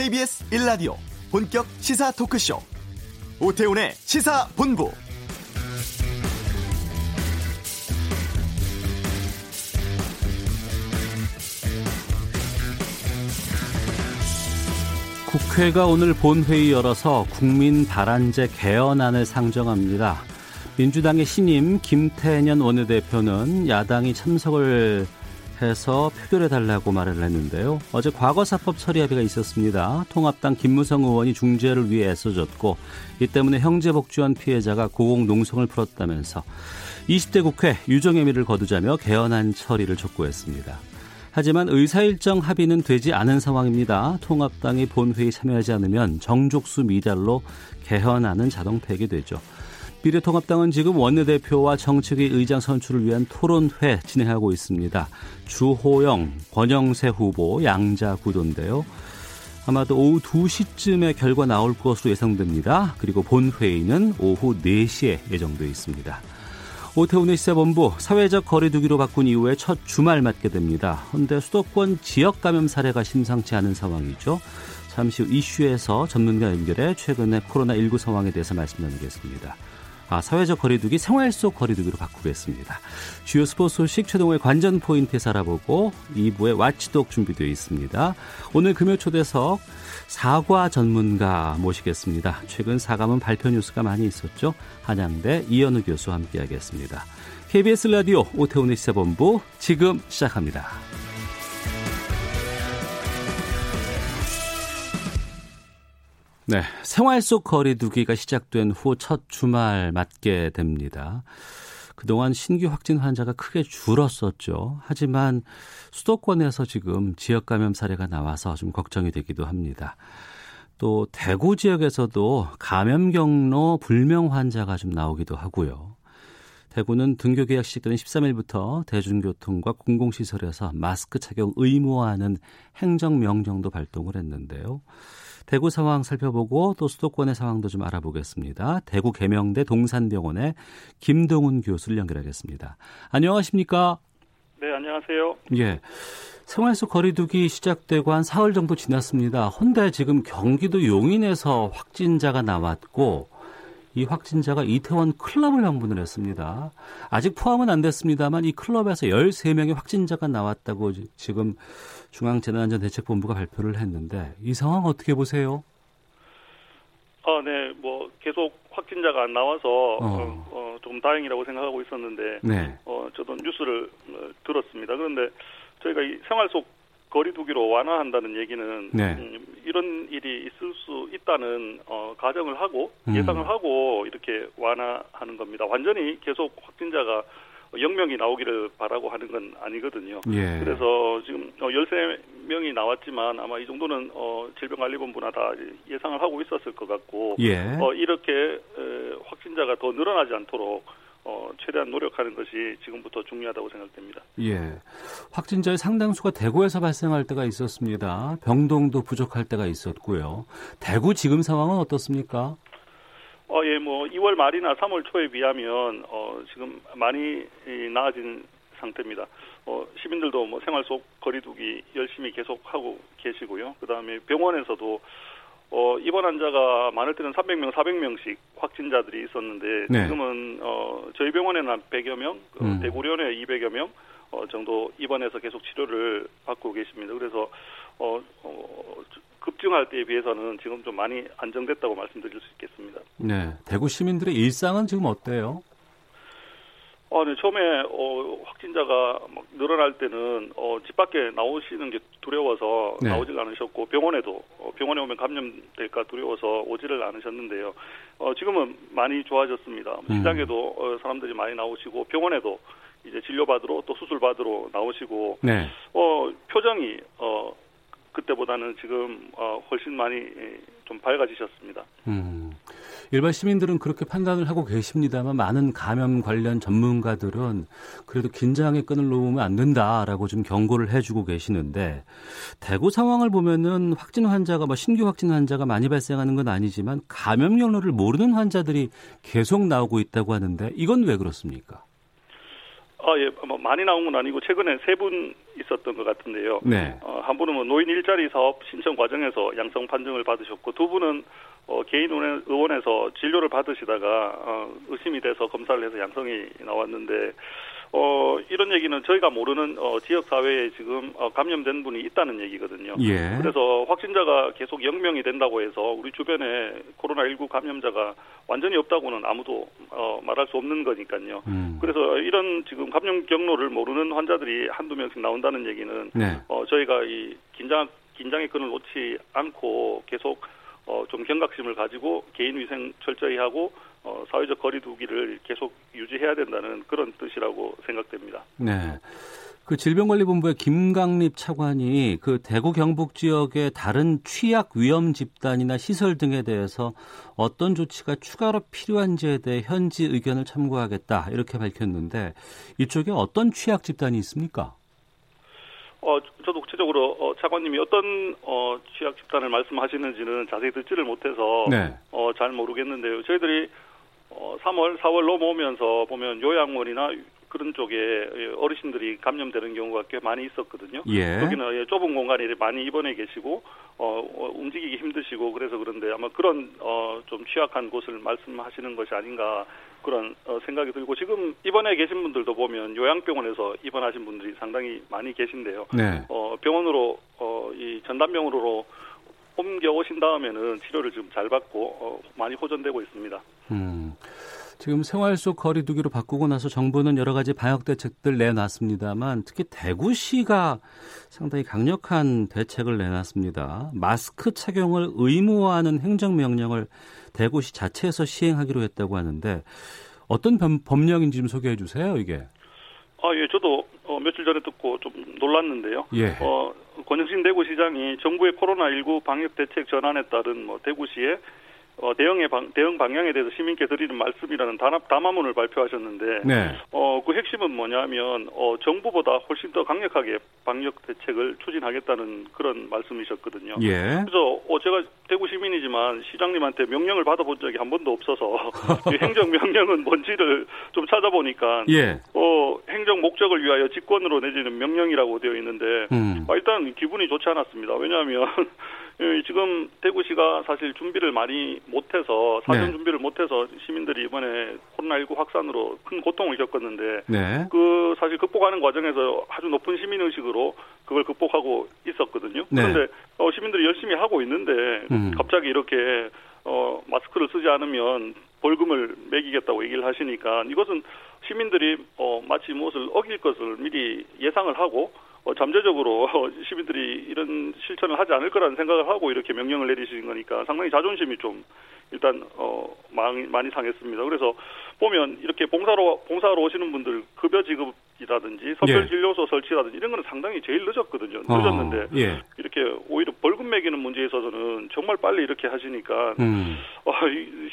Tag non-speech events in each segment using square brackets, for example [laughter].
KBS 1라디오 본격 시사 토크쇼 오태훈의 시사본부 국회가 오늘 본회의 열어서 국민 발안제 개헌안을 상정합니다. 민주당의 신임 김태년 원내대표는 야당이 참석을 해서 표결해달라고 말을 했는데요. 어제 과거사법 처리 합의가 있었습니다. 통합당 김무성 의원이 중재를 위해 애써줬고 이 때문에 형제복지원 피해자가 고공농성을 풀었다면서 20대 국회 유정의미를 거두자며 개헌안 처리를 촉구했습니다. 하지만 의사일정 합의는 되지 않은 상황입니다. 통합당이 본회의 참여하지 않으면 정족수 미달로 개헌안은 자동 폐기되죠. 미래통합당은 지금 원내대표와 정책위 의장 선출을 위한 토론회 진행하고 있습니다. 주호영, 권영세 후보 양자 구도인데요. 아마도 오후 2시쯤에 결과 나올 것으로 예상됩니다. 그리고 본회의는 오후 4시에 예정돼 있습니다. 오태훈의 시사본부 사회적 거리두기로 바꾼 이후에 첫 주말 맞게 됩니다. 그런데 수도권 지역 감염 사례가 심상치 않은 상황이죠. 잠시 후 이슈에서 전문가 연결해 최근의 코로나19 상황에 대해서 말씀 나누겠습니다. 아, 사회적 거리두기 생활 속 거리두기로 바꾸겠습니다. 주요 스포츠 소식 최동호의 관전 포인트에서 알아보고 2부의 와치독 준비되어 있습니다. 오늘 금요 초대석 사과 전문가 모시겠습니다. 최근 사과문 발표 뉴스가 많이 있었죠. 한양대 이현우 교수와 함께하겠습니다. KBS 라디오 오태훈의 시사본부 지금 시작합니다. 네, 생활 속 거리두기가 시작된 후 첫 주말 맞게 됩니다. 그동안 신규 확진 환자가 크게 줄었었죠. 하지만 수도권에서 지금 지역 감염 사례가 나와서 좀 걱정이 되기도 합니다. 또 대구 지역에서도 감염 경로 불명 환자가 좀 나오기도 하고요. 대구는 등교 계약 시작되는 13일부터 대중교통과 공공시설에서 마스크 착용 의무화하는 행정명령도 발동을 했는데요. 대구 상황 살펴보고 또 수도권의 상황도 좀 알아보겠습니다. 대구 계명대 동산병원의 김동훈 교수를 연결하겠습니다. 안녕하십니까? 네, 안녕하세요. 예. 생활 속 거리두기 시작되고 한 사흘 정도 지났습니다. 헌데 지금 경기도 용인에서 확진자가 나왔고 이 확진자가 이태원 클럽을 방문을 했습니다. 아직 포함은 안 됐습니다만 이 클럽에서 13명의 확진자가 나왔다고 지금 중앙재난안전대책본부가 발표를 했는데 이 상황 어떻게 보세요? 아, 네, 뭐 계속 확진자가 안 나와서 어. 어, 어, 좀 다행이라고 생각하고 있었는데, 네. 어, 저도 뉴스를 어, 들었습니다. 그런데 저희가 이 생활 속 거리두기로 완화한다는 얘기는 네. 음, 이런 일이 있을 수 있다는 어, 가정을 하고 음. 예상을 하고 이렇게 완화하는 겁니다. 완전히 계속 확진자가 0명이 나오기를 바라고 하는 건 아니거든요. 예. 그래서 지금 13명이 어, 나왔지만 아마 이 정도는 어, 질병관리본부나 다 예상을 하고 있었을 것 같고 예. 어, 이렇게 에, 확진자가 더 늘어나지 않도록 어, 최대한 노력하는 것이 지금부터 중요하다고 생각됩니다. 예. 확진자의 상당수가 대구에서 발생할 때가 있었습니다. 병동도 부족할 때가 있었고요. 대구 지금 상황은 어떻습니까? 어, 예, 뭐 2월 말이나 3월 초에 비하면 어, 지금 많이 나아진 상태입니다. 어, 시민들도 뭐 생활 속 거리두기 열심히 계속 하고 계시고요. 그 다음에 병원에서도 어, 입원 환자가 많을 때는 300명, 400명씩 확진자들이 있었는데 네. 지금은 어, 저희 병원에는 한 100여 명, 그 음. 대구련에 200여 명 어, 정도 입원해서 계속 치료를 받고 계십니다. 그래서 어, 어, 급증할 때에 비해서는 지금 좀 많이 안정됐다고 말씀드릴 수 있겠습니다. 네, 대구 시민들의 일상은 지금 어때요? 어, 네, 처음에 어, 확진자가 막 늘어날 때는 어, 집 밖에 나오시는 게 두려워서 네. 나오질 않으셨고 병원에도 어, 병원에 오면 감염될까 두려워서 오지를 않으셨는데요. 어, 지금은 많이 좋아졌습니다. 음. 시장에도 어, 사람들이 많이 나오시고 병원에도 이제 진료 받으러 또 수술 받으러 나오시고 네. 어, 표정이 어, 그때보다는 지금 어, 훨씬 많이 좀 밝아지셨습니다. 음, 일반 시민들은 그렇게 판단을 하고 계십니다만 많은 감염 관련 전문가들은 그래도 긴장의 끈을 놓으면 안 된다라고 좀 경고를 해주고 계시는데 대구 상황을 보면은 확진 환자가 뭐 신규 확진 환자가 많이 발생하는 건 아니지만 감염 경로를 모르는 환자들이 계속 나오고 있다고 하는데 이건 왜 그렇습니까? 아, 예, 뭐 많이 나온 건 아니고 최근에 세 분 있었던 것 같은데요. 네. 어, 한 분은 뭐 노인 일자리 사업 신청 과정에서 양성 판정을 받으셨고 두 분은 어, 개인 의원에서 진료를 받으시다가 어, 의심이 돼서 검사를 해서 양성이 나왔는데 어, 이런 얘기는 저희가 모르는 어, 지역 사회에 지금 어, 감염된 분이 있다는 얘기거든요. 예. 그래서 확진자가 계속 0명이 된다고 해서 우리 주변에 코로나19 감염자가 완전히 없다고는 아무도 어, 말할 수 없는 거니까요. 음. 그래서 이런 지금 감염 경로를 모르는 환자들이 한두 명씩 나온다는 얘기는 네. 어, 저희가 이 긴장 긴장의 끈을 놓지 않고 계속 어, 좀 경각심을 가지고 개인 위생 철저히 하고 어, 사회적 거리두기를 계속 유지해야 된다는 그런 뜻이라고 생각됩니다. 네. 그 질병관리본부의 김강립 차관이 그 대구 경북 지역의 다른 취약 위험 집단이나 시설 등에 대해서 어떤 조치가 추가로 필요한지에 대해 현지 의견을 참고하겠다 이렇게 밝혔는데 이쪽에 어떤 취약 집단이 있습니까? 어, 저도 구체적으로 어, 차관님이 어떤 어, 취약 집단을 말씀하시는지는 자세히 듣지를 못해서 네. 어, 잘 모르겠는데요. 저희들이 어, 3월, 4월 넘어오면서 보면 요양원이나 그런 쪽에 어르신들이 감염되는 경우가 꽤 많이 있었거든요. 예. 거기는 좁은 공간에 많이 입원해 계시고 어, 어, 움직이기 힘드시고 그래서 그런데 아마 그런 어, 좀 취약한 곳을 말씀하시는 것이 아닌가 그런 어, 생각이 들고 지금 입원해 계신 분들도 보면 요양병원에서 입원하신 분들이 상당히 많이 계신데요. 네. 어, 병원으로 어, 이 전담병으로 옮겨 오신 다음에는 치료를 지금 잘 받고 어, 많이 호전되고 있습니다. 음. 지금 생활 속 거리두기로 바꾸고 나서 정부는 여러 가지 방역 대책들 내놨습니다만 특히 대구시가 상당히 강력한 대책을 내놨습니다. 마스크 착용을 의무화하는 행정명령을 대구시 자체에서 시행하기로 했다고 하는데 어떤 법령인지 좀 소개해 주세요, 이게. 아, 예, 저도 어, 며칠 전에 듣고 좀 놀랐는데요. 예. 어, 권영신 대구시장이 정부의 코로나19 방역 대책 전환에 따른 뭐 대구시의 어, 대응의 방, 대응 방향에 대해서 시민께 드리는 말씀이라는 단합 담화문을 발표하셨는데 네. 어, 그 핵심은 뭐냐면 어, 정부보다 훨씬 더 강력하게 방역 대책을 추진하겠다는 그런 말씀이셨거든요. 예. 그래서 어, 제가 대구 시민이지만 시장님한테 명령을 받아본 적이 한 번도 없어서 [laughs] 행정 명령은 뭔지를 좀 찾아보니까 예. 어, 행정 목적을 위하여 직권으로 내지는 명령이라고 되어 있는데 음. 아, 일단 기분이 좋지 않았습니다. 왜냐하면 예, 지금 대구시가 사실 준비를 많이 못해서 사전 네. 준비를 못해서 시민들이 이번에 코로나19 확산으로 큰 고통을 겪었는데 네. 그 사실 극복하는 과정에서 아주 높은 시민 의식으로 그걸 극복하고 있었거든요. 네. 그런데 어, 시민들이 열심히 하고 있는데 음. 갑자기 이렇게 어, 마스크를 쓰지 않으면 벌금을 매기겠다고 얘기를 하시니까 이것은 시민들이 어, 마치 무엇을 어길 것을 미리 예상을 하고 어, 잠재적으로 [laughs] 시민들이 이런 실천을 하지 않을 거라는 생각을 하고 이렇게 명령을 내리시는 거니까 상당히 자존심이 좀 일단 어 많이 많이 상했습니다. 그래서 보면 이렇게 봉사로 봉사로 오시는 분들 급여 지급이라든지 선별 예. 진료소 설치라든지 이런 거는 상당히 제일 늦었거든요. 어, 늦었는데 어, 예. 이렇게 오히려 벌금 매기는 문제에 있어서는 정말 빨리 이렇게 하시니까 음. 어,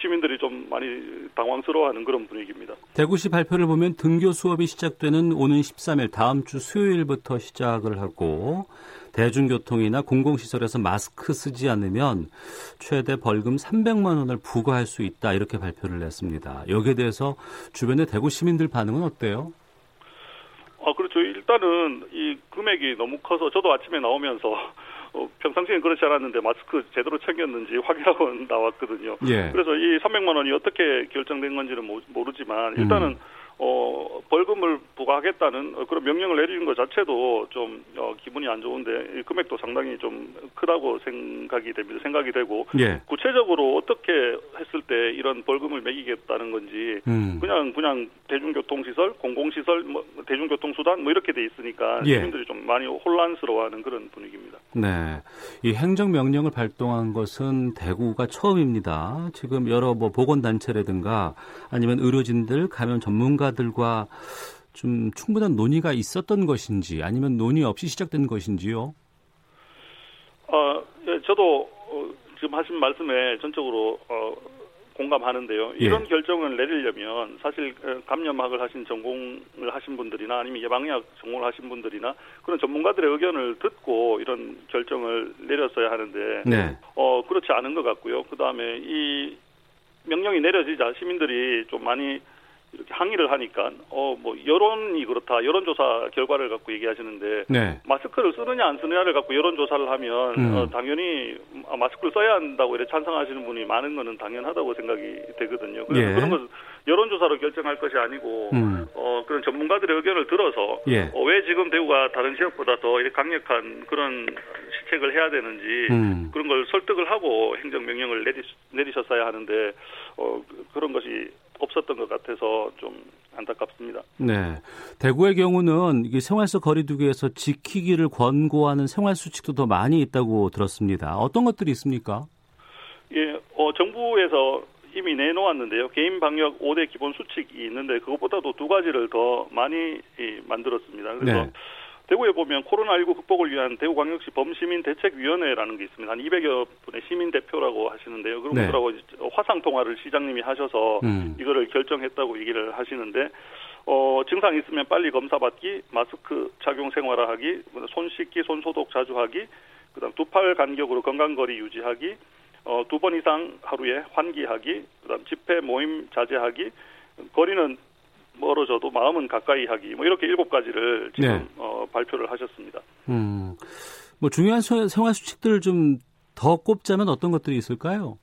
시민들이 좀 많이 당황스러워하는 그런 분위기입니다. 대구시 발표를 보면 등교 수업이 시작되는 오는 13일 다음 주 수요일부터 시작을 하고 대중교통이나 공공시설에서 마스크 쓰지 않으면 최대 벌금 300만 원을 부과할 수 있다 이렇게 발표를 냈습니다. 여기에 대해서 주변의 대구 시민들 반응은 어때요? 아 그렇죠. 일단은 이 금액이 너무 커서 저도 아침에 나오면서 어, 평상시엔 그렇지 않았는데 마스크 제대로 챙겼는지 확인하고 [laughs] 나왔거든요. 예. 그래서 이 300만 원이 어떻게 결정된 건지는 모르지만 일단은 음. 어, 벌금을 부과하겠다는 그런 명령을 내리는 것 자체도 좀 어, 기분이 안 좋은데 이 금액도 상당히 좀 크다고 생각이 됩니다. 생각이 되고 예. 구체적으로 어떻게 했을 때 이런 벌금을 매기겠다는 건지 음. 그냥 그냥 대중교통 시설, 공공 시설, 뭐 대중교통 수단 뭐 이렇게 돼 있으니까 예. 시민들이 좀 많이 혼란스러워하는 그런 분위기입니다. 네, 이 행정 명령을 발동한 것은 대구가 처음입니다. 지금 여러 뭐 보건 단체라든가 아니면 의료진들, 감염 전문가 전문가들과 좀 충분한 논의가 있었던 것인지 아니면 논의 없이 시작된 것인지요? 어, 예, 저도 어, 지금 하신 말씀에 전적으로 어, 공감하는데요. 예. 이런 결정을 내리려면 사실 어, 감염학을 하신 전공을 하신 분들이나 아니면 예방약 전공을 하신 분들이나 그런 전문가들의 의견을 듣고 이런 결정을 내렸어야 하는데 네. 어 그렇지 않은 것 같고요. 그 다음에 이 명령이 내려지자 시민들이 좀 많이 이렇게 항의를 하니까 어 뭐 여론이 그렇다 여론조사 결과를 갖고 얘기하시는데 네. 마스크를 쓰느냐 안 쓰느냐를 갖고 여론조사를 하면 음. 어, 당연히 마스크를 써야 한다고 이렇게 찬성하시는 분이 많은 거는 당연하다고 생각이 되거든요. 그래서 예. 그런 것을 여론조사로 결정할 것이 아니고 음. 어 그런 전문가들의 의견을 들어서 예. 어, 왜 지금 대구가 다른 지역보다 더 이렇게 강력한 그런 시책을 해야 되는지 음. 그런 걸 설득을 하고 행정명령을 내리, 내리셨어야 하는데 어 그런 것이 없었던 것 같아서 좀 안타깝습니다. 네. 대구의 경우는 생활 속 거리두기에서 지키기를 권고하는 생활 수칙도 더 많이 있다고 들었습니다. 어떤 것들이 있습니까? 예, 어, 정부에서 이미 내놓았는데요. 개인 방역 5대 기본 수칙이 있는데 그것보다도 두 가지를 더 많이 만들었습니다. 그래서 네. 대구에 보면 코로나19 극복을 위한 대구광역시 범시민 대책위원회라는 게 있습니다. 한 200여 분의 시민 대표라고 하시는데요. 그런 네. 분들하고 화상 통화를 시장님이 하셔서 음. 이거를 결정했다고 얘기를 하시는데 어, 증상이 있으면 빨리 검사 받기, 마스크 착용 생활화하기, 손 씻기, 손 소독 자주 하기, 그다음 두 팔 간격으로 건강 거리 유지하기, 어, 두 번 이상 하루에 환기하기, 그다음 집회 모임 자제하기, 거리는 멀어져도 마음은 가까이 하기 뭐 이렇게 일곱 가지를 지금 네. 어, 발표를 하셨습니다. 음, 뭐 중요한 생활 수칙들을 좀 더 꼽자면 어떤 것들이 있을까요?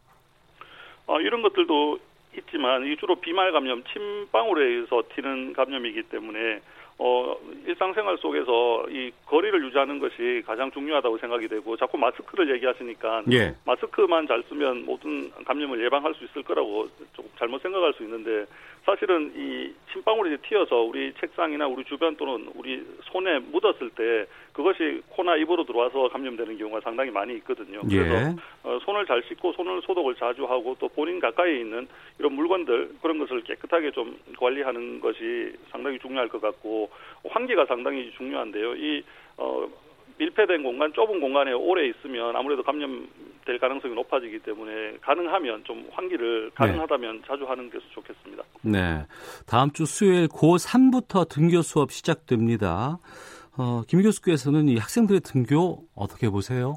어, 이런 것들도 있지만 이 주로 비말 감염, 침방울에 의해서 튀는 감염이기 때문에 어, 일상생활 속에서 이 거리를 유지하는 것이 가장 중요하다고 생각이 되고 자꾸 마스크를 얘기하시니까 예. 마스크만 잘 쓰면 모든 감염을 예방할 수 있을 거라고 조금 잘못 생각할 수 있는데 사실은 이 침방울이 튀어서 우리 책상이나 우리 주변 또는 우리 손에 묻었을 때 그것이 코나 입으로 들어와서 감염되는 경우가 상당히 많이 있거든요. 예. 그래서 어, 손을 잘 씻고 손을 소독을 자주 하고 또 본인 가까이 있는 이런 물건들 그런 것을 깨끗하게 좀 관리하는 것이 상당히 중요할 것 같고 환기가 상당히 중요한데요. 이 어, 밀폐된 공간, 좁은 공간에 오래 있으면 아무래도 감염 될 가능성이 높아지기 때문에 가능하면 좀 환기를 네. 가능하다면 네. 자주 하는 게 좋겠습니다. 네. 다음 주 수요일 고3부터 등교 수업 시작됩니다. 어, 김 교수께서는 이 학생들의 등교 어떻게 보세요?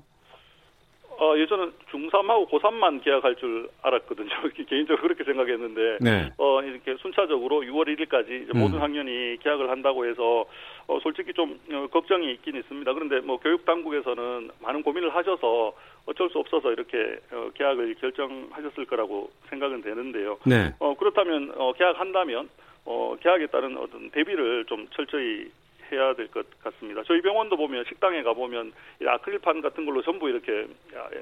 어, 예전은 중3하고 고3만 계약할 줄 알았거든요. [laughs] 개인적으로 그렇게 생각했는데, 네. 어, 이렇게 순차적으로 6월 1일까지 음. 모든 학년이 계약을 한다고 해서, 어, 솔직히 좀 어, 걱정이 있긴 있습니다. 그런데 뭐 교육당국에서는 많은 고민을 하셔서 어쩔 수 없어서 이렇게 어, 계약을 결정하셨을 거라고 생각은 되는데요. 네. 어, 그렇다면, 어, 계약한다면, 어, 계약에 따른 어떤 대비를 좀 철저히 해야 될 것 같습니다. 저희 병원도 보면 식당에 가 보면 아크릴판 같은 걸로 전부 이렇게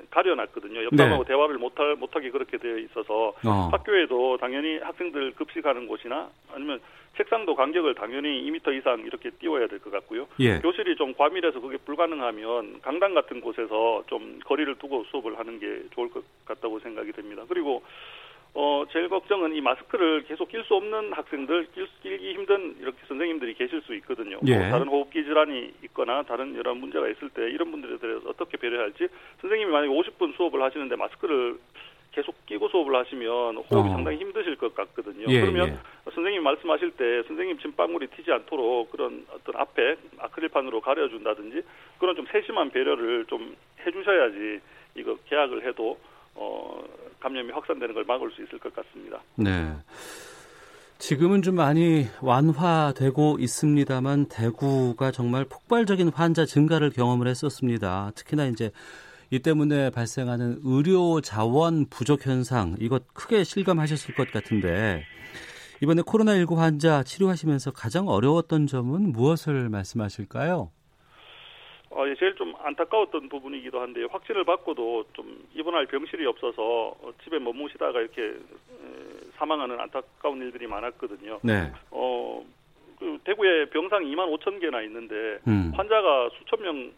가려놨거든요. 옆사람하고 네. 대화를 못할, 못하게 그렇게 되어 있어서 어. 학교에도 당연히 학생들 급식하는 곳이나 아니면 책상도 간격을 당연히 2m 이상 이렇게 띄워야 될 것 같고요. 예. 교실이 좀 과밀해서 그게 불가능하면 강당 같은 곳에서 좀 거리를 두고 수업을 하는 게 좋을 것 같다고 생각이 됩니다. 그리고 어, 제일 걱정은 이 마스크를 계속 낄 수 없는 학생들, 낄, 끼기 힘든 이렇게 선생님들이 계실 수 있거든요. 예. 뭐 다른 호흡기 질환이 있거나 다른 여러 문제가 있을 때 이런 분들에 대해서 어떻게 배려할지 선생님이 만약에 50분 수업을 하시는데 마스크를 계속 끼고 수업을 하시면 호흡이 어. 상당히 힘드실 것 같거든요. 예, 그러면 예. 선생님이 말씀하실 때 선생님 침방울이 튀지 않도록 그런 어떤 앞에 아크릴판으로 가려준다든지 그런 좀 세심한 배려를 좀 해주셔야지 이거 계약을 해도 어, 감염이 확산되는 걸 막을 수 있을 것 같습니다. 네. 지금은 좀 많이 완화되고 있습니다만 대구가 정말 폭발적인 환자 증가를 경험을 했었습니다. 특히나 이제 이 때문에 발생하는 의료 자원 부족 현상 이것 크게 실감하셨을 것 같은데 이번에 코로나19 환자 치료하시면서 가장 어려웠던 점은 무엇을 말씀하실까요? 어, 예, 제일 좀 안타까웠던 부분이기도 한데요. 확진을 받고도 좀 입원할 병실이 없어서 어, 집에 머무시다가 이렇게 사망하는 안타까운 일들이 많았거든요. 네. 어, 그 대구에 병상 2만 5천 개나 있는데 음. 환자가 수천 명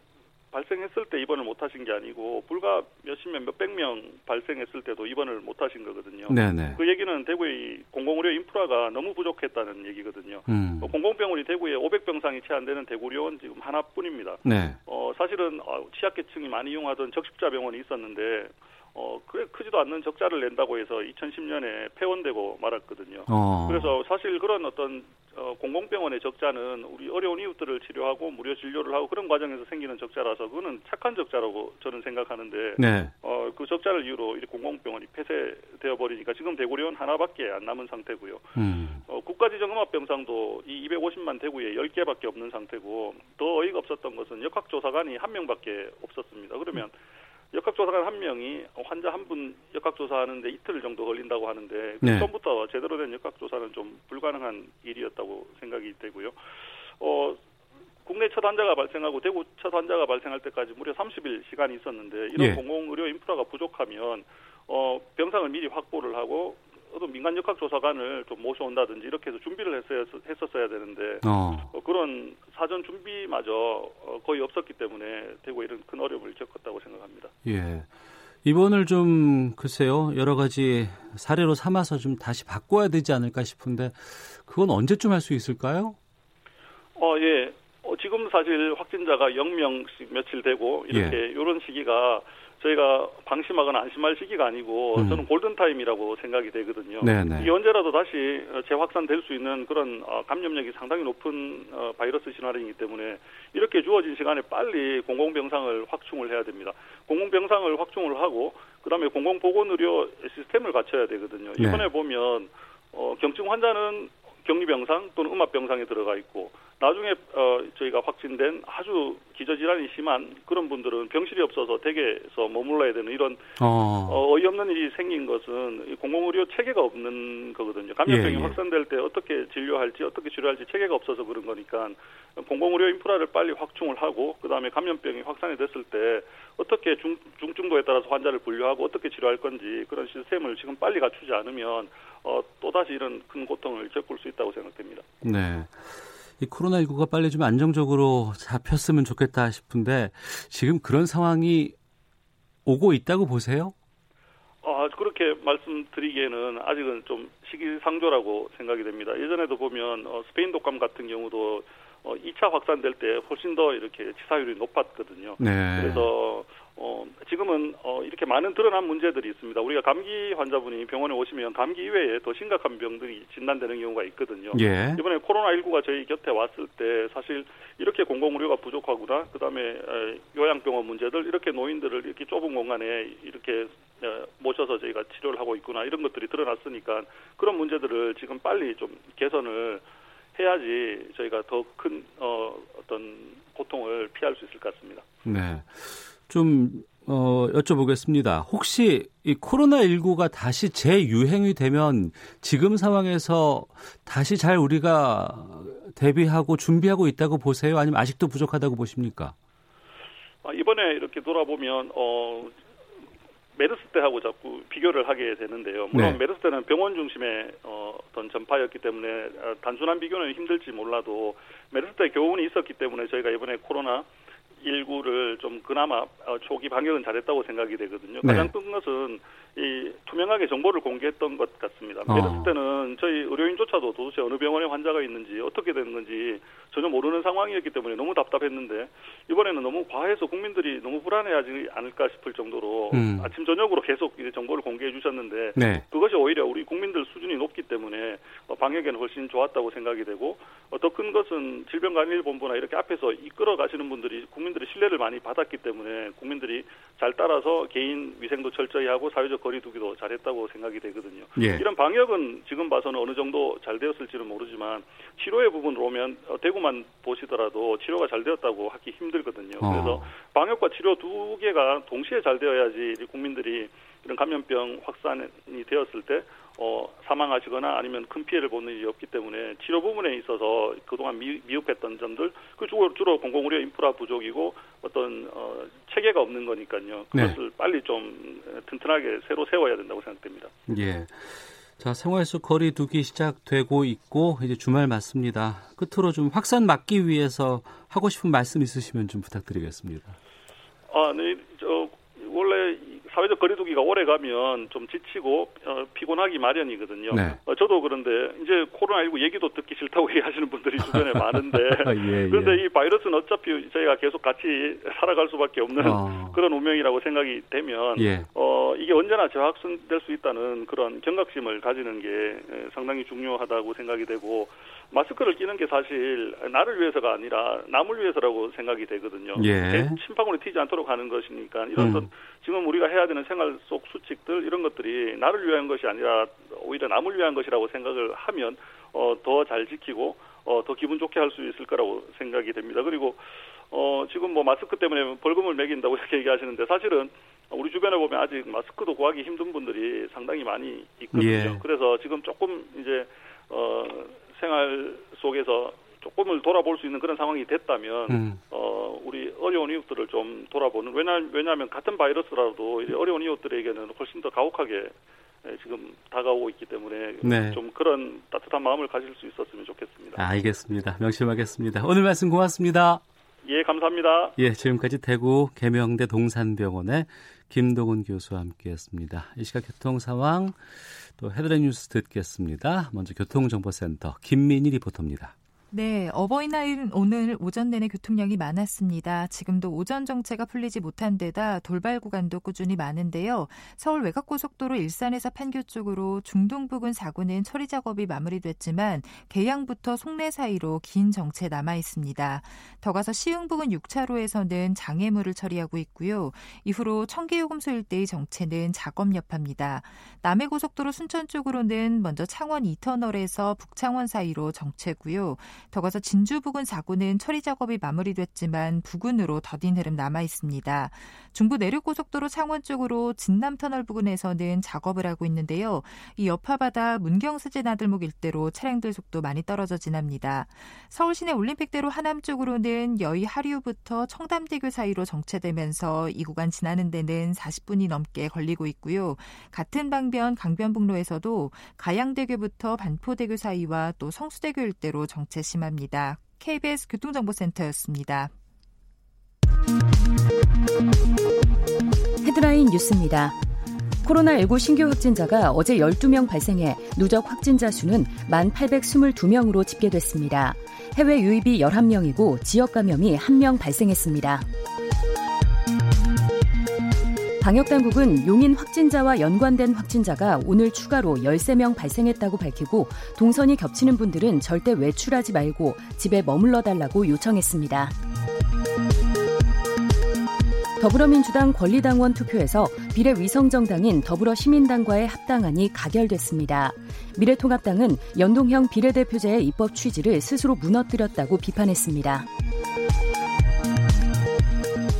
발생했을 때 입원을 못 하신 게 아니고 불과 몇십 명, 몇백 명 발생했을 때도 입원을 못 하신 거거든요. 네네. 그 얘기는 대구의 공공의료 인프라가 너무 부족했다는 얘기거든요. 음. 어, 공공병원이 대구에 500병상이 채 안 되는 대구료원 지금 하나뿐입니다. 네. 어, 사실은 어, 취약계층이 많이 이용하던 적십자 병원이 있었는데 어, 그래 크지도 않는 적자를 낸다고 해서 2010년에 폐원되고 말았거든요. 어. 그래서 사실 그런 어떤 어, 공공병원의 적자는 우리 어려운 이웃들을 치료하고 무료 진료를 하고 그런 과정에서 생기는 적자라서 그거는 착한 적자라고 저는 생각하는데 네. 어, 그 적자를 이유로 이 공공병원이 폐쇄되어 버리니까 지금 대구리원 하나밖에 안 남은 상태고요. 음. 어, 국가지정음압병상도 이 250만 대구에 10개밖에 없는 상태고 더 어이가 없었던 것은 역학조사관이 한 명밖에 없었습니다. 그러면 음. 역학조사관 한 명이 환자 한 분 역학조사하는데 이틀 정도 걸린다고 하는데 네. 처음부터 제대로 된 역학조사는 좀 불가능한 일이었다고 생각이 되고요. 어, 국내 첫 환자가 발생하고 대구 첫 환자가 발생할 때까지 무려 30일 시간이 있었는데 이런 예. 공공의료 인프라가 부족하면 어, 병상을 미리 확보를 하고 어떤 민간 역학조사관을 좀 모셔온다든지 이렇게 해서 준비를 했어야, 했었어야 되는데 어. 어, 그런 사전 준비마저 어, 거의 없었기 때문에 대구에 이런 큰 어려움을 겪었다고 생각합니다. 예. 이번을 좀 글쎄요 여러 가지 사례로 삼아서 좀 다시 바꿔야 되지 않을까 싶은데 그건 언제쯤 할 수 있을까요? 어 예. 어, 지금 사실 확진자가 0명씩 며칠 되고 이렇게 예. 이런 시기가 저희가 방심하거나 안심할 시기가 아니고 음. 저는 골든 타임이라고 생각이 되거든요. 네네. 이 언제라도 다시 재확산될 수 있는 그런 어, 감염력이 상당히 높은 어, 바이러스 진화이기 때문에 이렇게 주어진 시간에 빨리 공공병상을 확충을 해야 됩니다. 공공병상을 확충을 하고 그다음에 공공보건의료 시스템을 갖춰야 되거든요. 네. 이번에 네. 보면 어, 경증 환자는 격리병상 또는 음압병상에 들어가 있고 나중에 어, 저희가 확진된 아주 기저질환이 심한 그런 분들은 병실이 없어서 댁에서 머물러야 되는 이런 어. 어, 이없는 일이 생긴 것은 공공의료 체계가 없는 거거든요. 감염병이 예, 예. 확산될 때 어떻게 진료할지 어떻게 치료할지 체계가 없어서 그런 거니까 공공의료 인프라를 빨리 확충을 하고 그다음에 감염병이 확산이 됐을 때 어떻게 중, 중증도에 따라서 환자를 분류하고 어떻게 치료할 건지 그런 시스템을 지금 빨리 갖추지 않으면 어, 또다시 이런 큰 고통을 겪을 수 있다고 생각됩니다. 네. 이 코로나19가 빨리 좀 안정적으로 잡혔으면 좋겠다 싶은데 지금 그런 상황이 오고 있다고 보세요? 아, 그렇게 말씀드리기에는 아직은 좀 시기상조라고 생각이 됩니다. 예전에도 보면 어, 스페인 독감 같은 경우도 어, 2차 확산될 때 훨씬 더 이렇게 치사율이 높았거든요. 네. 그래서 어, 지금은 어, 이렇게 많은 드러난 문제들이 있습니다. 우리가 감기 환자분이 병원에 오시면 감기 이외에 더 심각한 병들이 진단되는 경우가 있거든요. 예. 이번에 코로나19가 저희 곁에 왔을 때 사실 이렇게 공공의료가 부족하구나. 그 다음에 요양병원 문제들 이렇게 노인들을 이렇게 좁은 공간에 이렇게 모셔서 저희가 치료를 하고 있구나. 이런 것들이 드러났으니까 그런 문제들을 지금 빨리 좀 개선을 해야지 저희가 더 큰 어, 어떤 고통을 피할 수 있을 것 같습니다. 네. 좀 어, 여쭤보겠습니다. 혹시 이 코로나19가 다시 재유행이 되면 지금 상황에서 다시 잘 우리가 대비하고 준비하고 있다고 보세요? 아니면 아직도 부족하다고 보십니까? 아, 이번에 이렇게 돌아보면 어, 메르스 때하고 자꾸 비교를 하게 되는데요. 물론 네. 메르스 때는 병원 중심의 어, 어떤 전파였기 때문에 어, 단순한 비교는 힘들지 몰라도 메르스 때 교훈이 있었기 때문에 저희가 이번에 코로나 19를 좀 그나마 어, 초기 방역은 잘했다고 생각이 되거든요. 네. 가장 큰 것은 이 투명하게 정보를 공개했던 것 같습니다. 어. 메르스 때는 저희 의료인조차도 도대체 어느 병원에 환자가 있는지 어떻게 되는 건지 전혀 모르는 상황이었기 때문에 너무 답답했는데 이번에는 너무 과해서 국민들이 너무 불안해하지 않을까 싶을 정도로 음. 아침 저녁으로 계속 이제 정보를 공개해 주셨는데 네. 그것이 오히려 우리 국민들 수준이 높기 때문에 어, 방역에는 훨씬 좋았다고 생각이 되고 어, 더큰 것은 질병관리본부나 이렇게 앞에서 이끌어 가시는 분들이 국민들의 신뢰를 많이 받았기 때문에 국민들이 잘 따라서 개인 위생도 철저히 하고 사회적 거리두기도 잘했다고 생각이 되거든요. 예. 이런 방역은 지금 봐서는 어느 정도 잘 되었을지는 모르지만 치료의 부분으로 오면 어, 대구만 보시더라도 치료가 잘 되었다고 하기 힘들거든요. 어. 그래서 방역과 치료 두 개가 동시에 잘 되어야지 국민들이 이런 감염병 확산이 되었을 때 어, 사망하시거나 아니면 큰 피해를 보는 일이 없기 때문에 치료 부분에 있어서 그동안 미, 미흡했던 점들 그 주로, 주로 공공의료 인프라 부족이고 어떤 어, 체계가 없는 거니까요. 그것을 네. 빨리 좀 튼튼하게 새로 세워야 된다고 생각됩니다. 예. 자, 생활 속 거리 두기 시작되고 있고 이제 주말 맞습니다. 끝으로 좀 확산 막기 위해서 하고 싶은 말씀 있으시면 좀 부탁드리겠습니다. 아, 네. 저 원래 사회적 거리두기가 오래 가면 좀 지치고 어, 피곤하기 마련이거든요. 네. 어, 저도 그런데 이제 코로나19 얘기도 듣기 싫다고 [laughs] 얘기하시는 분들이 주변에 많은데 [laughs] 예, 예. 그런데 이 바이러스는 어차피 저희가 계속 같이 살아갈 수밖에 없는 어. 그런 운명이라고 생각이 되면 예. 어, 이게 언제나 재확산될 수 있다는 그런 경각심을 가지는 게 상당히 중요하다고 생각이 되고 마스크를 끼는 게 사실 나를 위해서가 아니라 남을 위해서라고 생각이 되거든요. 예. 침방울이 튀지 않도록 하는 것이니까 이런 음. 지금 우리가 해야 되는 생활 속 수칙들 이런 것들이 나를 위한 것이 아니라 오히려 남을 위한 것이라고 생각을 하면 어, 더 잘 지키고 어, 더 기분 좋게 할 수 있을 거라고 생각이 됩니다. 그리고 어, 지금 뭐 마스크 때문에 벌금을 매긴다고 이렇게 얘기하시는데 사실은 우리 주변에 보면 아직 마스크도 구하기 힘든 분들이 상당히 많이 있거든요. 예. 그래서 지금 조금 이제 어, 생활 속에서 조금을 돌아볼 수 있는 그런 상황이 됐다면 음. 어, 우리 어려운 이웃들을 좀 돌아보는 왜냐 왜냐하면 같은 바이러스라도 어려운 이웃들에게는 훨씬 더 가혹하게 지금 다가오고 있기 때문에 네. 좀 그런 따뜻한 마음을 가질 수 있었으면 좋겠습니다. 알겠습니다. 명심하겠습니다. 오늘 말씀 고맙습니다. 예, 감사합니다. 예, 지금까지 대구 계명대 동산병원의 김동훈 교수와 함께했습니다. 이 시각 교통 상황 또 헤드라인 뉴스 듣겠습니다. 먼저 교통정보센터 김민희 리포터입니다. 네, 어버이날은 오늘 오전 내내 교통량이 많았습니다. 지금도 오전 정체가 풀리지 못한 데다 돌발 구간도 꾸준히 많은데요. 서울 외곽고속도로 일산에서 판교 쪽으로 중동 부근 사고는 처리 작업이 마무리됐지만 개양부터 송내 사이로 긴 정체 남아 있습니다. 더 가서 시흥 부근 6차로에서는 장애물을 처리하고 있고요. 이후로 청계요금소 일대의 정체는 작업 여파입니다. 남해고속도로 순천 쪽으로는 먼저 창원 2터널에서 북창원 사이로 정체고요. 더 가서 진주 부근 사고는 처리 작업이 마무리됐지만 부근으로 더딘 흐름 남아 있습니다. 중부 내륙고속도로 창원 쪽으로 진남터널 부근에서는 작업을 하고 있는데요. 이 여파바다 문경수지 나들목 일대로 차량들 속도 많이 떨어져 지납니다. 서울 시내 올림픽대로 하남 쪽으로는 여의 하류부터 청담대교 사이로 정체되면서 이 구간 지나는 데는 40분이 넘게 걸리고 있고요. 같은 방변 강변북로에서도 가양대교부터 반포대교 사이와 또 성수대교 일대로 정체 심합니다. KBS 교통정보센터였습니다. 헤드라인 뉴스입니다. 코로나19 신규 확진자가 어제 12명 발생해 누적 확진자 수는 1,822명으로 집계됐습니다. 해외 유입이 11명이고 지역 감염이 1명 발생했습니다. 방역당국은 용인 확진자와 연관된 확진자가 오늘 추가로 13명 발생했다고 밝히고 동선이 겹치는 분들은 절대 외출하지 말고 집에 머물러 달라고 요청했습니다. 더불어민주당 권리당원 투표에서 비례위성정당인 더불어시민당과의 합당안이 가결됐습니다. 미래통합당은 연동형 비례대표제의 입법 취지를 스스로 무너뜨렸다고 비판했습니다.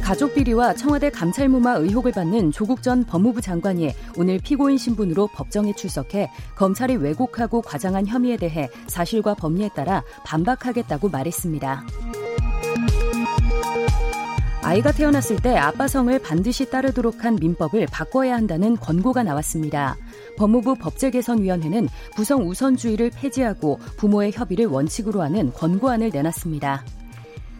가족 비리와 청와대 감찰무마 의혹을 받는 조국 전 법무부 장관이 오늘 피고인 신분으로 법정에 출석해 검찰이 왜곡하고 과장한 혐의에 대해 사실과 법리에 따라 반박하겠다고 말했습니다. 아이가 태어났을 때 아빠 성을 반드시 따르도록 한 민법을 바꿔야 한다는 권고가 나왔습니다. 법무부 법제개선위원회는 부성 우선주의를 폐지하고 부모의 협의를 원칙으로 하는 권고안을 내놨습니다.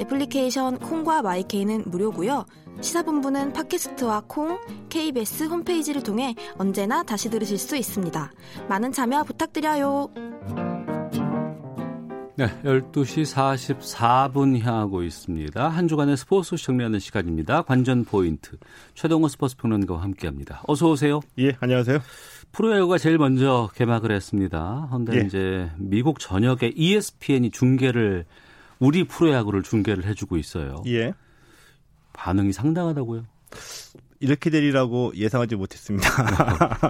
애플리케이션 콩과 마이케이는 무료고요. 시사본부는 팟캐스트와 콩, KBS 홈페이지를 통해 언제나 다시 들으실 수 있습니다. 많은 참여 부탁드려요. 네, 12시 44분 향하고 있습니다. 한 주간의 스포츠 정리하는 시간입니다. 관전 포인트. 최동호 스포츠 평론가와 함께 합니다. 어서 오세요. 예, 안녕하세요. 프로야구가 제일 먼저 개막을 했습니다. 그런데 예. 이제 미국 전역에 ESPN이 중계를 우리 프로야구를 중계를 해주고 있어요. 예. 반응이 상당하다고요? 이렇게 되리라고 예상하지 못했습니다.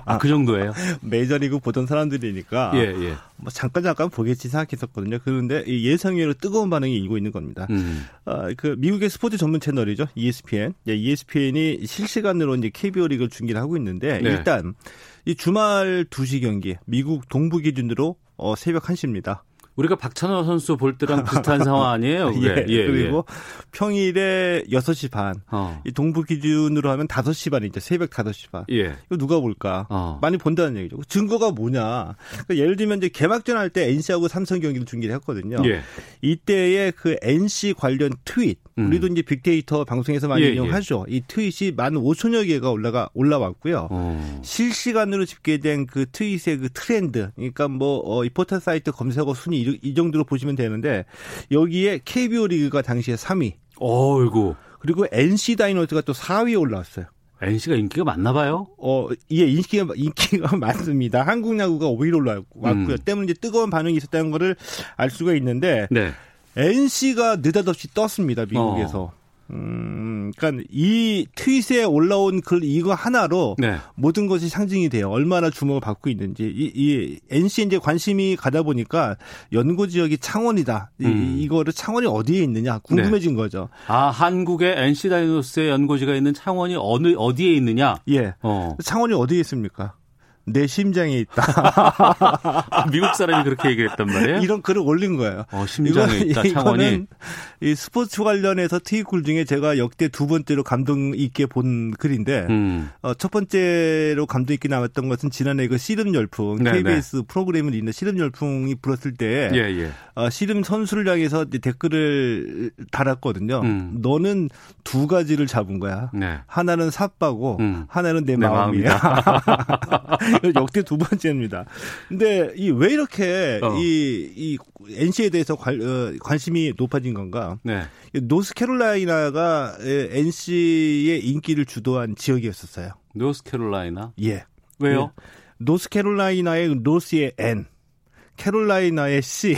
아, 그 정도예요? [laughs] 메이저리그 보던 사람들이니까 예, 예. 뭐 잠깐 잠깐 보겠지 생각했었거든요. 그런데 예상외로 뜨거운 반응이 일고 있는 겁니다. 음. 어, 그 미국의 스포츠 전문 채널이죠, ESPN. 예, ESPN이 실시간으로 이제 KBO 리그를 중계를 하고 있는데 네. 일단 이 주말 2시 경기 미국 동부 기준으로 어, 새벽 1시입니다. 우리가 박찬호 선수 볼 때랑 비슷한 상황 아니에요? [laughs] 예, 예, 그리고 예. 평일에 6시 반. 어. 이 동부 기준으로 하면 5시 반이죠. 새벽 5시 반. 예. 이거 누가 볼까? 어. 많이 본다는 얘기죠. 증거가 뭐냐? 그러니까 예를 들면 이제 개막전 할 때 NC하고 삼성 경기를 중계를 했거든요. 예. 이때의 그 NC 관련 트윗. 음. 우리도 이제 빅데이터 방송에서 많이 예, 예. 이용하죠. 이 트윗이 만 5천여 개가 올라가 올라왔고요. 어. 실시간으로 집계된 그 트윗의 그 트렌드. 그러니까 뭐 어, 이 포털 사이트 검색어 순위 이 정도로 보시면 되는데 여기에 KBO 리그가 당시에 3위. 어이구. 그리고 NC 다이노스가 또 4위에 올라왔어요. NC가 인기가 많나 봐요? 어, 예, 인기가, 인기가 [laughs] 많습니다. 한국 야구가 5위로 올라왔고요. 음. 때문에 이제 뜨거운 반응이 있었다는 거를 알 수가 있는데, 네. NC가 느닷없이 떴습니다, 미국에서. 어. 음, 그러니까 이 트윗에 올라온 글 이거 하나로 네. 모든 것이 상징이 돼요. 얼마나 주목을 받고 있는지. 이, 이 NC 이제 관심이 가다 보니까 연구 지역이 창원이다. 음. 이, 이거를 창원이 어디에 있느냐 궁금해진 네. 거죠. 아 한국의 NC 다이노스의 연고지가 있는 창원이 어느 어디에 있느냐? 예. 어. 창원이 어디에 있습니까? 내 심장에 있다. [laughs] 미국 사람이 그렇게 얘기했단 말이에요? 이런 글을 올린 거예요. 어, 심장에 이건, 있다, 창원이. 이 스포츠 관련해서 트윗글 중에 제가 역대 두 번째로 감동 있게 본 글인데, 음. 어, 첫 번째로 감동 있게 나왔던 것은 지난해 그 씨름 열풍, 네네. KBS 네. 프로그램을 있는 씨름 열풍이 불었을 때, 예, 예. 어, 씨름 선수를 향해서 댓글을 달았거든요. 음. 너는 두 가지를 잡은 거야. 네. 하나는 삿바고, 음. 하나는 내, 내 마음이야. [laughs] [laughs] [laughs] 역대 두 번째입니다. 근데 이 왜 이렇게 어. 이, 이 NC에 대해서 관, 어, 관심이 높아진 건가? 네. 노스캐롤라이나가 NC의 인기를 주도한 지역이었었어요. 노스캐롤라이나? 예. 왜요? 예. 노스캐롤라이나의 노스의 N. 캐롤라이나의 C.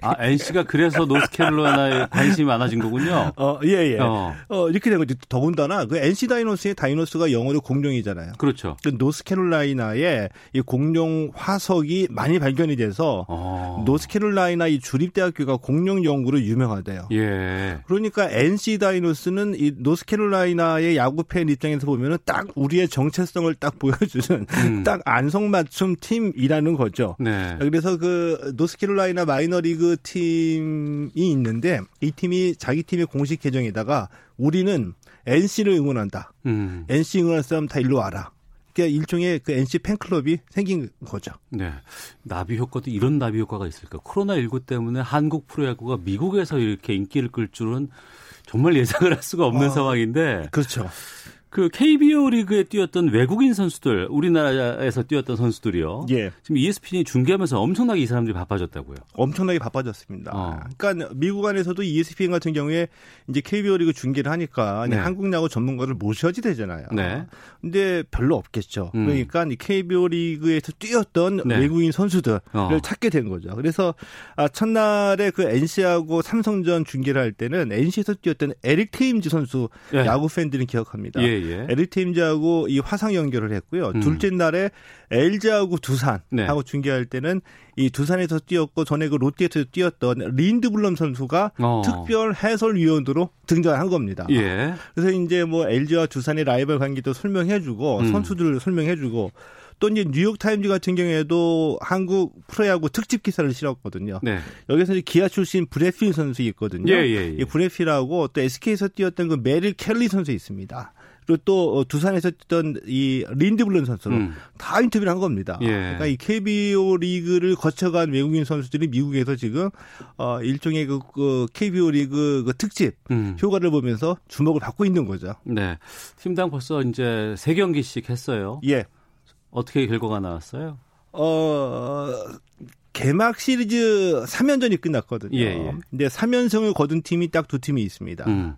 아, NC가 그래서 노스캐롤라이나에 관심이 많아진 거군요. 어, 예, 예. 어, 어 이렇게 된 거죠. 더군다나 그 NC 다이노스의 다이노스가 영어로 공룡이잖아요. 그렇죠. 그 노스캐롤라이나에 이 공룡 화석이 많이 발견이 돼서 어. 노스캐롤라이나 이 주립대학교가 공룡 연구로 유명하대요. 예. 그러니까 NC 다이노스는 이 노스캐롤라이나의 야구 팬 입장에서 보면은 딱 우리의 정체성을 딱 보여주는 음. [laughs] 딱 안성맞춤 팀이라는 거죠. 네. 그래서 그 노스캐롤라이나 마이너리그 팀이 있는데 이 팀이 자기 팀의 공식 계정에다가 우리는 NC를 응원한다. 음. NC 응원할 사람 다 일로 와라. 그러니까 일종의 그 NC 팬클럽이 생긴 거죠. 네. 나비 효과도 이런 나비 효과가 있을까? 코로나19 때문에 한국 프로야구가 미국에서 이렇게 인기를 끌 줄은 정말 예상을 할 수가 없는 어, 상황인데. 그렇죠. 그 KBO 리그에 뛰었던 외국인 선수들, 우리나라에서 뛰었던 선수들이요. 예. 지금 ESPN이 중계하면서 엄청나게 이 사람들이 바빠졌다고요. 엄청나게 바빠졌습니다. 어. 그러니까 미국 안에서도 ESPN 같은 경우에 이제 KBO 리그 중계를 하니까 네. 한국 야구 전문가를 모셔야지 되잖아요. 네. 근데 별로 없겠죠. 음. 그러니까 이 KBO 리그에서 뛰었던 네. 외국인 선수들을 어. 찾게 된 거죠. 그래서 아, 첫날에 그 NC하고 삼성전 중계를 할 때는 NC에서 뛰었던 에릭 테임즈 선수 예. 야구 팬들은 기억합니다. 예. 예. LTM즈하고 이 화상 연결을 했고요. 음. 둘째 날에 LG하고 두산하고 네. 중계할 때는 이 두산에서 뛰었고 전에 그 롯데에서 뛰었던 린드블럼 선수가 어. 특별 해설위원으로 등장한 겁니다. 예. 그래서 이제 뭐 LG와 두산의 라이벌 관계도 설명해주고 음. 선수들을 설명해주고 또 이제 뉴욕 타임즈 같은 경우에도 한국 프로야구 특집 기사를 실었거든요. 네. 여기서 이제 기아 출신 브렛 필 선수 있거든요. 예, 예, 예. 브렛 필하고 또 SK에서 뛰었던 그 메릴 켈리 선수 있습니다. 그리고 또 어, 두산에서 뛰던 이 린드블런 선수로 음. 다 인터뷰를 한 겁니다. 예. 그러니까 이 KBO 리그를 거쳐간 외국인 선수들이 미국에서 지금 어 일종의 그, 그 KBO 리그 그 특집 음. 효과를 보면서 주목을 받고 있는 거죠. 네. 팀당 벌써 이제 세 경기씩 했어요. 예. 어떻게 결과가 나왔어요? 어 개막 시리즈 3연전이 끝났거든요. 예, 예. 근데 3연승을 거둔 팀이 딱 두 팀이 있습니다. 음.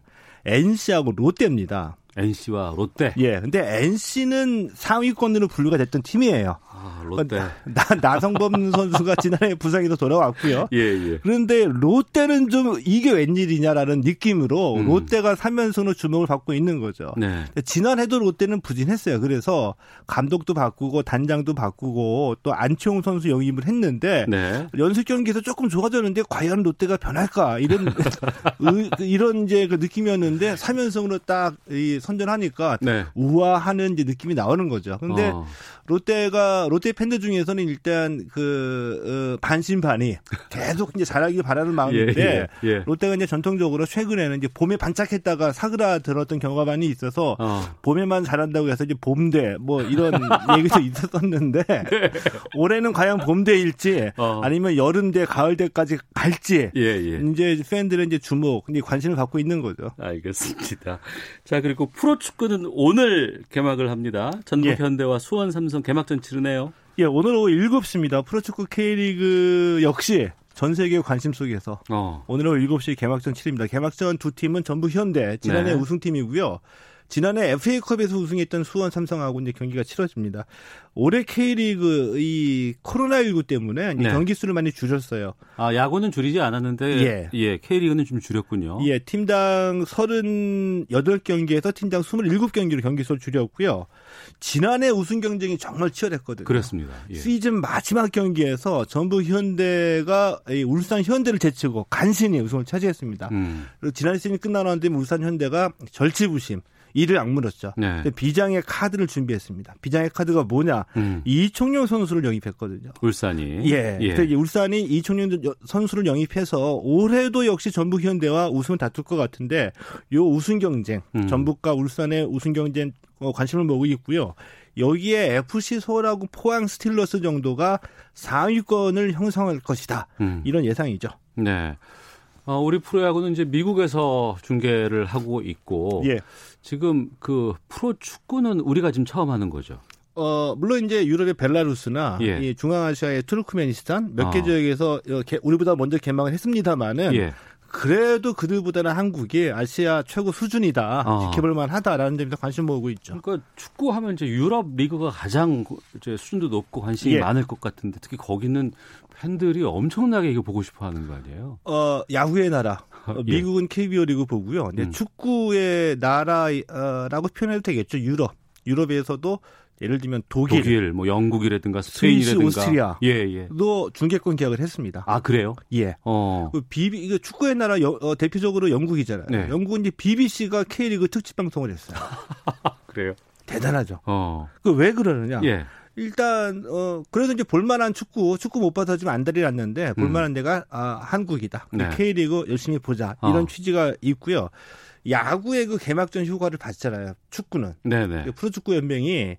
NC하고 롯데입니다. NC와 롯데. 예. 근데 NC는 상위권으로 분류가 됐던 팀이에요. 아, 롯데. 나, 나성범 [laughs] 선수가 지난해 부상에서 돌아왔고요. 예, 예. 그런데 롯데는 좀 이게 웬일이냐라는 느낌으로 음. 롯데가 3연승으로 주목을 받고 있는 거죠. 네. 지난해도 롯데는 부진했어요. 그래서 감독도 바꾸고 단장도 바꾸고 또 안치홍 선수 영입을 했는데 네. 연습 경기에서 조금 좋아졌는데 과연 롯데가 변할까 이런 [laughs] 이런 이제 그 느낌이었는데 3연승으로 딱 선전하니까 네. 우아하는 이제 느낌이 나오는 거죠. 근데 어. 롯데가 롯데 팬들 중에서는 일단 그 어, 반신반의 [laughs] 계속 이제 잘하길 바라는 마음인데 예, 예, 예. 롯데가 이제 전통적으로 최근에는 이제 봄에 반짝했다가 사그라들었던 경우가 많이 있어서 어. 봄에만 잘한다고 해서 이제 봄대 뭐 이런 [laughs] 얘기도 있었었는데 네. 올해는 과연 봄대일지 어. 아니면 여름대 가을대까지 갈지 예, 예. 이제 팬들은 이제 주목 이제 관심을 갖고 있는 거죠. 알겠습니다. 자 그리고 프로축구는 오늘 개막을 합니다. 전북 예. 현대와 수원 삼성 개막전 치르네요. 예, 오늘 오후 7시입니다. 프로축구 K리그 역시 전 세계 관심 속에서 어. 오늘 오후 7시 개막전 치릅니다. 개막전 두 팀은 전부 현대, 지난해 네. 우승팀이고요. 지난해 FA컵에서 우승했던 수원 삼성하고 이제 경기가 치러집니다. 올해 K리그 이 코로나19 때문에 네. 경기 수를 많이 줄였어요. 아, 야구는 줄이지 않았는데 예. 예, K리그는 좀 줄였군요. 예, 팀당 38경기에서 팀당 27경기로 경기 수를 줄였고요. 지난해 우승 경쟁이 정말 치열했거든요. 그렇습니다. 예. 시즌 마지막 경기에서 전북 현대가 울산 현대를 제치고 간신히 우승을 차지했습니다. 음. 지난 시즌이 끝나는데 울산 현대가 절치부심 이를 악물었죠. 네. 비장의 카드를 준비했습니다. 비장의 카드가 뭐냐? 음. 이총용 선수를 영입했거든요. 울산이. 예. 예. 그래서 울산이 이총용 선수를 영입해서 올해도 역시 전북 현대와 우승을 다툴 것 같은데 요 우승 경쟁, 음. 전북과 울산의 우승 경쟁 어, 관심을 모으고 있고요. 여기에 FC 서울하고 포항 스틸러스 정도가 4위권을 형성할 것이다. 음. 이런 예상이죠. 네. 어, 우리 프로야구는 이제 미국에서 중계를 하고 있고 예. 지금 그 프로 축구는 우리가 지금 처음 하는 거죠. 어, 물론 이제 유럽의 벨라루스나 예. 이 중앙아시아의 투르크메니스탄 몇개 어. 지역에서 우리보다 먼저 개막을 했습니다마는 예. 그래도 그들보다는 한국이 아시아 최고 수준이다. 어. 지켜볼 만하다라는 점에서 관심 모으고 있죠. 그러니까 축구하면 이제 유럽 리그가 가장 이제 수준도 높고 관심이 예. 많을 것 같은데 특히 거기는 팬들이 엄청나게 이거 보고 싶어 하는 거 아니에요? 어, 야구의 나라. 어, [laughs] 예. 미국은 KBO 리그 보고요. 음. 축구의 나라라고 표현해도 되겠죠. 유럽. 유럽에서도 예를 들면 독일, 독일 뭐 영국이라든가 스페인이라든가 오스트리아, 예, 예. 도 중계권 계약을 했습니다. 아 그래요? 예. 어. 그 비비 이거 축구의 나라 여, 어, 대표적으로 영국이잖아요. 네. 영국은 이제 BBC가 K리그 특집 방송을 했어요. [laughs] 그래요? 대단하죠. 어. 그 왜 그러느냐? 예. 일단 어 그래서 이제 볼만한 축구 축구 못 봐서 지금 안달이 났는데 볼만한 음. 데가 아 한국이다. 네. K리그 열심히 보자 이런 어. 취지가 있고요. 야구의 그 개막전 휴가를 받잖아요. 축구는 네네. 프로축구 연맹이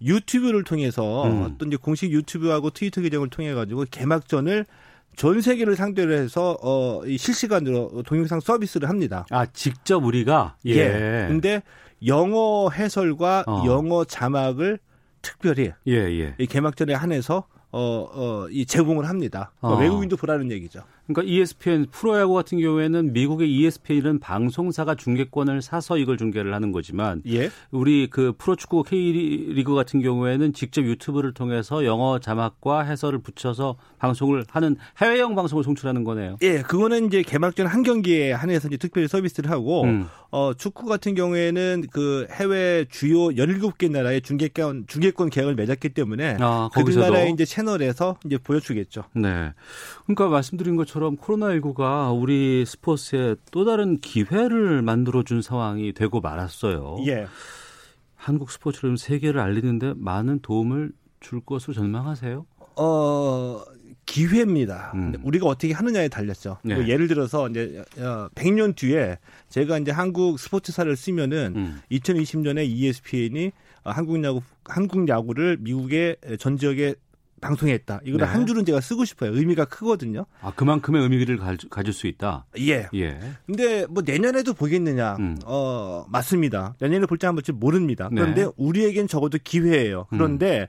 유튜브를 통해서 음. 어떤 이제 공식 유튜브하고 트위터 계정을 통해 가지고 개막전을 전 세계를 상대로 해서 어 실시간으로 동영상 서비스를 합니다. 아 직접 우리가 예. 예. 근데 영어 해설과 어. 영어 자막을 특별히 예, 예. 이 개막전에 한해서 어, 어, 이 제공을 합니다. 그러니까 어. 외국인도 보라는 얘기죠. 그러니까 ESPN 프로야구 같은 경우에는 미국의 ESPN은 방송사가 중계권을 사서 이걸 중계를 하는 거지만 예? 우리 그 프로축구 K리그 같은 경우에는 직접 유튜브를 통해서 영어 자막과 해설을 붙여서 방송을 하는 해외형 방송을 송출하는 거네요. 예, 그거는 이제 개막전 한 경기에 한해서 이제 특별히 서비스를 하고 음. 어, 축구 같은 경우에는 그 해외 주요 17개 나라의 중계권 중계권 계약을 맺었기 때문에 아, 그들 나라의 이제 채널에서 이제 보여주겠죠. 네. 그러니까 말씀드린 것처럼 것처럼 코로나19가 우리 스포츠에 또 다른 기회를 만들어준 상황이 되고 말았어요. 예. 한국 스포츠를 세계를 알리는데 많은 도움을 줄 것으로 전망하세요? 어, 기회입니다. 음. 우리가 어떻게 하느냐에 달렸죠. 네. 뭐 예를 들어서 이제 100년 어, 뒤에 제가 이제 한국 스포츠사를 쓰면은 음. 2020년에 ESPN이 한국 야구 한국 야구를 미국의 전 지역에 방송했다. 이거를 네. 한 줄은 제가 쓰고 싶어요. 의미가 크거든요. 아 그만큼의 의미를 가질 수 있다. 예. 예. 근데 뭐 내년에도 보겠느냐? 음. 어 맞습니다. 내년에 볼지 안 볼지 모릅니다. 네. 그런데 네. 우리에겐 적어도 기회예요. 그런데 음.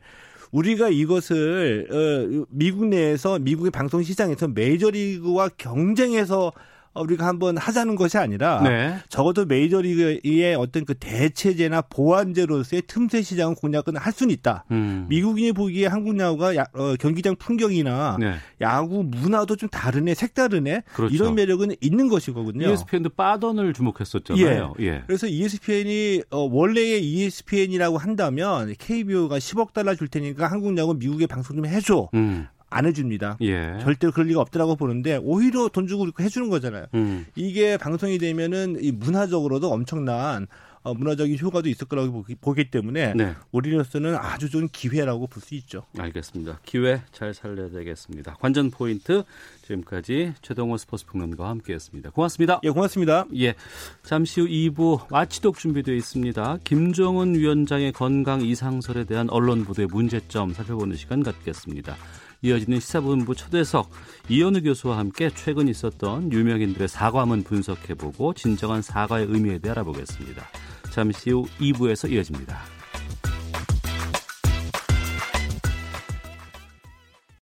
우리가 이것을 어, 미국 내에서 미국의 방송 시장에서 메이저리그와 경쟁해서 우리가 한번 하자는 것이 아니라 네. 적어도 메이저리그의 어떤 그 대체제나 보완제로서의 틈새 시장 공략은 할 수는 있다. 음. 미국인이 보기에 한국 야구가 야, 어, 경기장 풍경이나 네. 야구 문화도 좀 다르네, 색다르네 그렇죠. 이런 매력은 있는 것이거든요. ESPN도 빠던을 주목했었잖아요. 예. 예. 그래서 ESPN이 어, 원래의 ESPN이라고 한다면 KBO가 10억 달러 줄 테니까 한국 야구 미국에 방송 좀 해줘. 음. 안 해줍니다. 예. 절대로 그럴 리가 없더라고 보는데 오히려 돈 주고 해주는 거잖아요. 음. 이게 방송이 되면은 이 문화적으로도 엄청난 어, 문화적인 효과도 있을 거라고 보기, 보기 때문에 네. 우리로서는 아주 좋은 기회라고 볼 수 있죠. 알겠습니다. 기회 잘 살려야 되겠습니다. 관전 포인트 지금까지 최동호 스포츠 평론가와 함께했습니다. 고맙습니다. 예, 고맙습니다. 예, 잠시 후 2부 마치독 준비되어 있습니다. 김정은 위원장의 건강 이상설에 대한 언론 보도의 문제점 살펴보는 시간 갖겠습니다. 이어지는 시사본부 초대석 이현우 교수와 함께 최근 있었던 유명인들의 사과문 분석해보고 진정한 사과의 의미에 대해 알아보겠습니다. 잠시 후 2부에서 이어집니다.